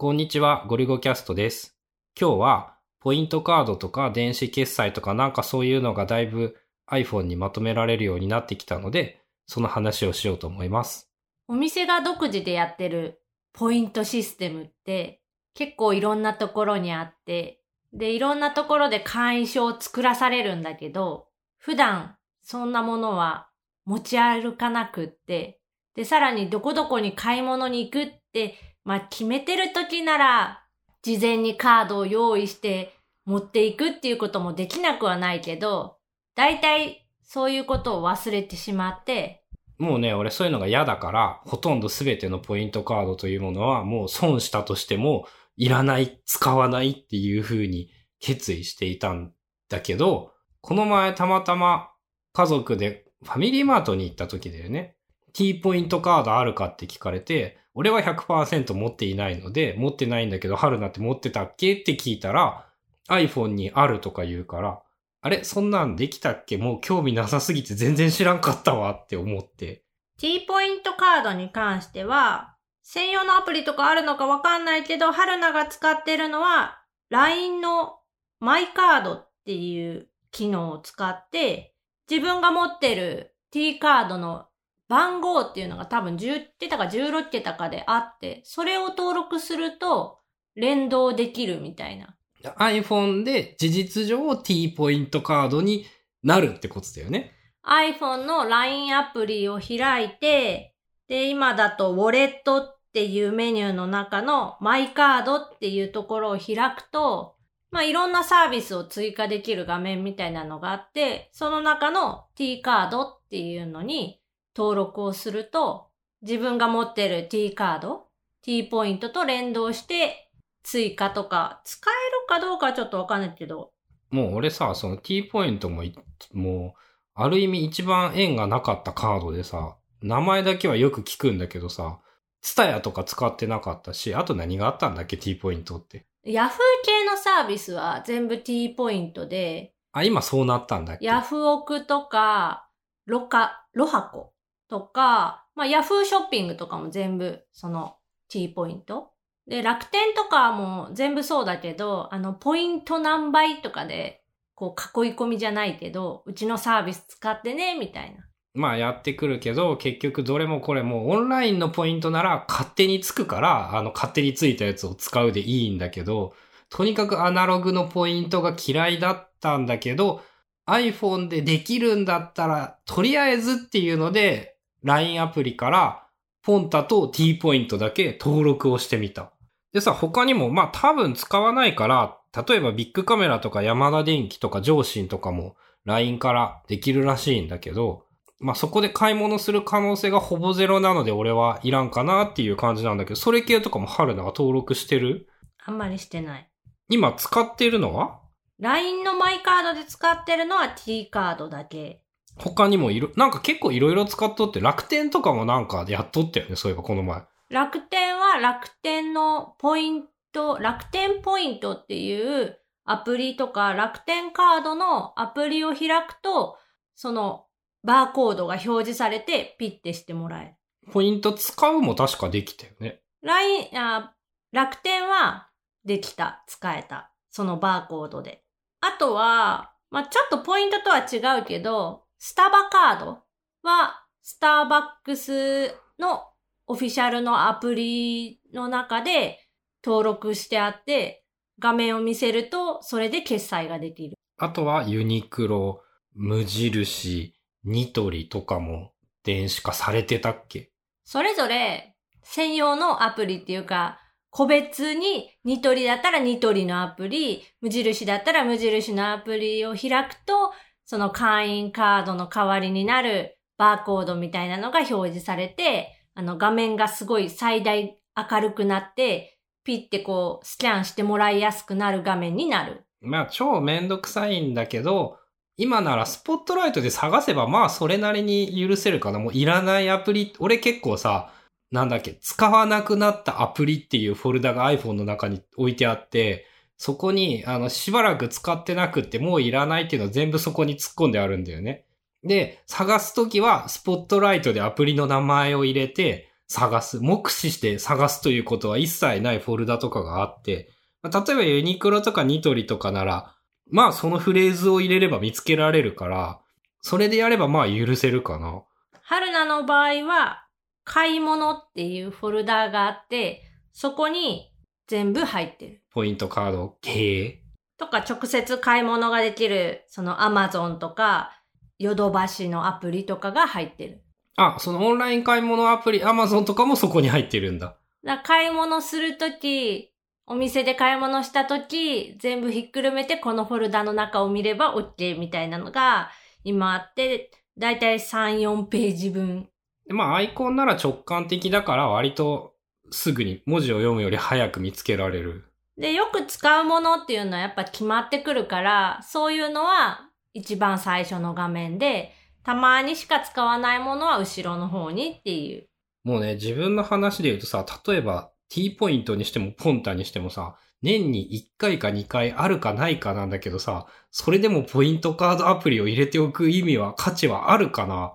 こんにちは、ゴリゴキャストです。今日は、ポイントカードとか電子決済とかなんかそういうのがだいぶ iPhone にまとめられるようになってきたので、その話をしようと思います。お店が独自でやってるポイントシステムって結構いろんなところにあって、で、いろんなところで会員証を作らされるんだけど、普段そんなものは持ち歩かなくって、で、さらにどこどこに買い物に行くって、まあ決めてる時なら、事前にカードを用意して持っていくっていうこともできなくはないけど、大体そういうことを忘れてしまって、もうね、俺そういうのが嫌だから、ほとんど全てのポイントカードというものはもう損したとしても、いらない、使わないっていう風に決意していたんだけど、この前たまたま家族でファミリーマートに行った時だよね。T ポイントカードあるかって聞かれて、俺は100%持っていないので、持ってないんだけど、春菜って持ってたっけって聞いたら、iPhone にあるとか言うから、あれそんなんできたっけ？もう興味なさすぎて全然知らんかったわって思って。T ポイントカードに関しては、専用のアプリとかあるのかわかんないけど、春菜が使ってるのは、LINE のマイカードっていう機能を使って、自分が持ってる T カードの番号っていうのが多分10桁か16桁かであって、それを登録すると連動できるみたいな。iPhone で事実上 T ポイントカードになるってことだよね。iPhone の LINE アプリを開いて、で、今だとウォレットっていうメニューの中のマイカードっていうところを開くと、まあ、いろんなサービスを追加できる画面みたいなのがあって、その中の T カードっていうのに登録をすると、自分が持ってる T カード、T ポイントと連動して追加とか、使えるかどうかはちょっとわかんないけど、もう俺さ、その T ポイントもい、もう、ある意味一番縁がなかったカードでさ、名前だけはよく聞くんだけどさ、ツタヤとか使ってなかったし、あと何があったんだっけ T ポイントって。ヤフー系のサービスは全部 T ポイントで、あ、今そうなったんだっけ？ヤフオクとか、ロカ、ロハコとか、まあヤフーショッピングとかも全部その T ポイント。で、楽天とかも全部そうだけど、あの、ポイント何倍とかで、こう囲い込みじゃないけど、うちのサービス使ってね、みたいな。まあやってくるけど、結局どれもこれもオンラインのポイントなら勝手につくから、あの勝手についたやつを使うでいいんだけど、とにかくアナログのポイントが嫌いだったんだけど、iPhone でできるんだったら、とりあえずっていうので、LINE アプリから、ポンタと T ポイントだけ登録をしてみた。でさ、他にも、まあ多分使わないから、例えばビッグカメラとかヤマダ電機とか上信とかも LINE からできるらしいんだけど、まあそこで買い物する可能性がほぼゼロなので俺はいらんかなっていう感じなんだけど、それ系とかも春菜が登録してる？あんまりしてない。今使ってるのは？LINE のマイカードで使ってるのは T カードだけ。他にもいろ、なんか結構いろいろ使っとって、楽天とかもなんかやっとったよね、そういえばこの前。楽天は楽天のポイント、楽天ポイントっていうアプリとか楽天カードのアプリを開くと、そのバーコードが表示されてピッてしてもらえる。ポイント使うも確かできたよね。LINE、あ楽天はできた、使えた。そのバーコードで。あとは、まあ、ちょっとポイントとは違うけど、スタバカードは、スターバックスのオフィシャルのアプリの中で登録してあって、画面を見せると、それで決済ができる。あとはユニクロ、無印、ニトリとかも電子化されてたっけ？それぞれ専用のアプリっていうか、個別にニトリだったらニトリのアプリ、無印だったら無印のアプリを開くと、その会員カードの代わりになるバーコードみたいなのが表示されて、あの画面がすごい最大明るくなって、ピッてこうスキャンしてもらいやすくなる画面になる。まあ超めんどくさいんだけど、今ならスポットライトで探せばまあそれなりに許せるかな。もういらないアプリ、俺結構さ、なんだっけ、使わなくなったアプリっていうフォルダが iPhone の中に置いてあって、そこに、あの、しばらく使ってなくってもういらないっていうのは全部そこに突っ込んであるんだよね。で、探すときは、スポットライトでアプリの名前を入れて、探す、目視して探すということは一切ないフォルダとかがあって、まあ例えばユニクロとかニトリとかなら、まあそのフレーズを入れれば見つけられるから、それでやればまあ許せるかな。春菜の場合は、買い物っていうフォルダがあって、そこに全部入ってる。ポイントカード経営。とか直接買い物ができる、そのアマゾンとか、ヨドバシのアプリとかが入ってる。あ、そのオンライン買い物アプリ、アマゾンとかもそこに入ってるんだ。だ買い物するとき、お店で買い物したとき、全部ひっくるめてこのフォルダの中を見れば OK みたいなのが今あって、だいたい3、4ページ分。でまあアイコンなら直感的だから割とすぐに文字を読むより早く見つけられる。で、よく使うものっていうのはやっぱ決まってくるから、そういうのは一番最初の画面で、たまにしか使わないものは後ろの方にっていう。もうね、自分の話で言うとさ、例えば T ポイントにしてもポンタにしてもさ、年に1回か2回あるかないかなんだけどさ、それでもポイントカードアプリを入れておく意味は、価値はあるかな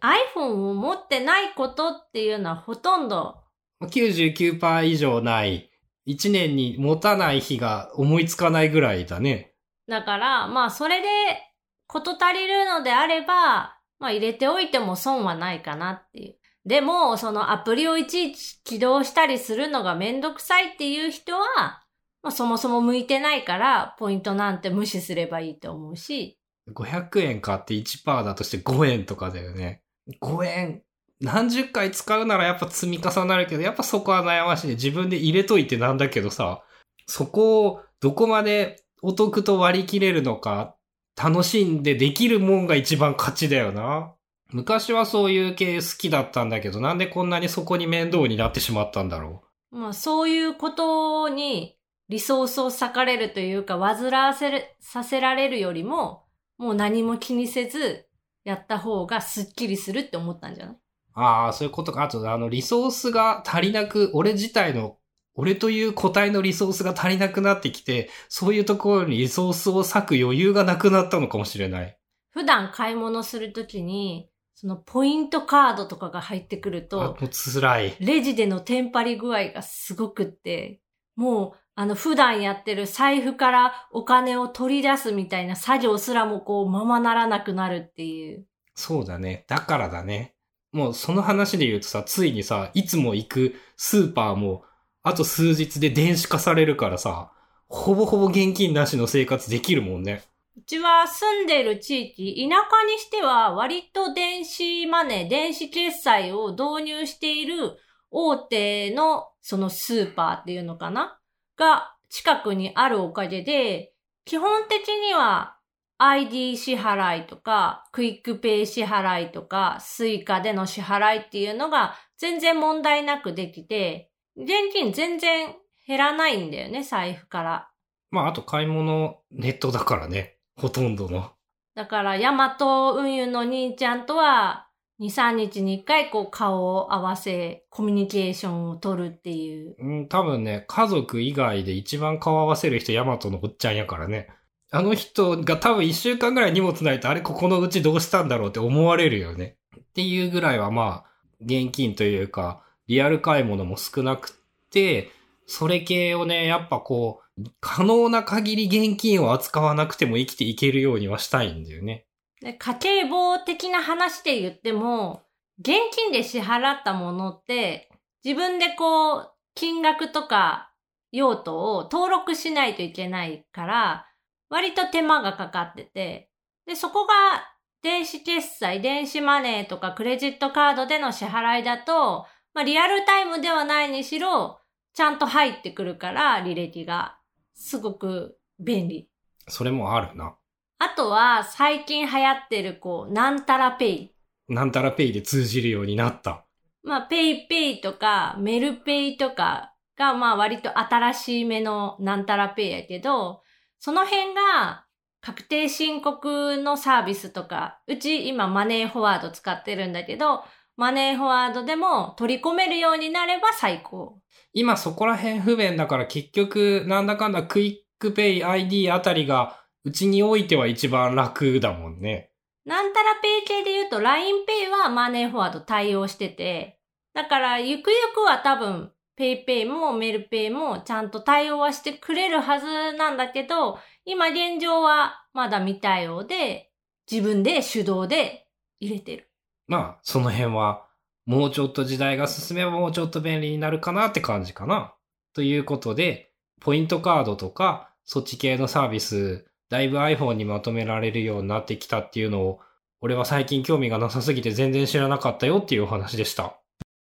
？iPhone を持ってないことっていうのはほとんど ?99% 以上ない。1年に持たない日が思いつかないぐらいだね。だから、まあ、それで、こと足りるのであれば、まあ、入れておいても損はないかなっていう。でも、そのアプリをいちいち起動したりするのがめんどくさいっていう人は、まあ、そもそも向いてないから、ポイントなんて無視すればいいと思うし、500円買って1%だとして5円とかだよね。5円。何十回使うならやっぱ積み重なるけど、やっぱそこは悩ましいね。自分で入れといてなんだけどさ、そこをどこまでお得と割り切れるのか、楽しんでできるもんが一番勝ちだよな。昔はそういう系好きだったんだけど、なんでこんなにそこに面倒になってしまったんだろうまあ、そういうことにリソースを割かれるというか、煩わせる、させられるよりも、もう何も気にせず、やった方がスッキリするって思ったんじゃない？ああ、そういうことか。あと、あの、リソースが足りなく、俺自体の、俺という個体のリソースが足りなくなってきて、そういうところにリソースを割く余裕がなくなったのかもしれない。普段買い物するときに、そのポイントカードとかが入ってくるあ、もと、う辛い。レジでのテンパり具合がすごくって、もう、あの、普段やってる財布からお金を取り出すみたいな作業すらもこう、ままならなくなるっていう。そうだね。だからだね。もうその話で言うとさ、ついにさ、いつも行くスーパーも、あと数日で電子化されるからさ、ほぼほぼ現金なしの生活できるもんね。うちは住んでる地域、田舎にしては割と電子マネー、電子決済を導入している大手のそのスーパーっていうのかな？が近くにあるおかげで、基本的には ID 支払いとか、 QUICPay 支払いとか、 Suica での支払いっていうのが全然問題なくできて、現金全然減らないんだよね、財布から。まあ、あと買い物ネットだからね。ほとんどの。だから、ヤマト運輸の兄ちゃんとは、2、3日に1回こう顔を合わせ、コミュニケーションを取るっていう。うん、多分ね、家族以外で一番顔合わせる人、ヤマトのおっちゃんやからね。あの人が多分一週間ぐらい荷物ないと、あれ、ここのうちどうしたんだろうって思われるよね。っていうぐらいはまあ、現金というか、リアル買い物も少なくて、それ系をね、やっぱこう、可能な限り現金を扱わなくても生きていけるようにはしたいんだよね。家計簿的な話で言っても、現金で支払ったものって、自分でこう、金額とか用途を登録しないといけないから、割と手間がかかってて、で、そこが電子決済、電子マネーとかクレジットカードでの支払いだと、まあリアルタイムではないにしろ、ちゃんと入ってくるから、履歴が。すごく便利。それもあるな。あとは、最近流行ってる、こう、なんたらペイ。なんたらペイで通じるようになった。まあ、 PayPay とか、メルペイとかが、まあ、割と新しい目のなんたらペイやけど、その辺が、確定申告のサービスとか、うち今マネーフォワード使ってるんだけど、マネーフォワードでも取り込めるようになれば最高。今そこら辺不便だから結局なんだかんだクイックペイ ID あたりがうちにおいては一番楽だもんね。なんたらペイ系で言うと LINE Pay はマネーフォワード対応してて、だから、ゆくゆくは多分、ペイペイもメルペイもちゃんと対応はしてくれるはずなんだけど、今現状はまだ未対応で、自分で手動で入れてる。まあ、その辺は、もうちょっと時代が進めばもうちょっと便利になるかなって感じかな。ということで、ポイントカードとか、そっち系のサービス、だいぶ iPhone にまとめられるようになってきたっていうのを、俺は最近興味がなさすぎて全然知らなかったよっていうお話でした。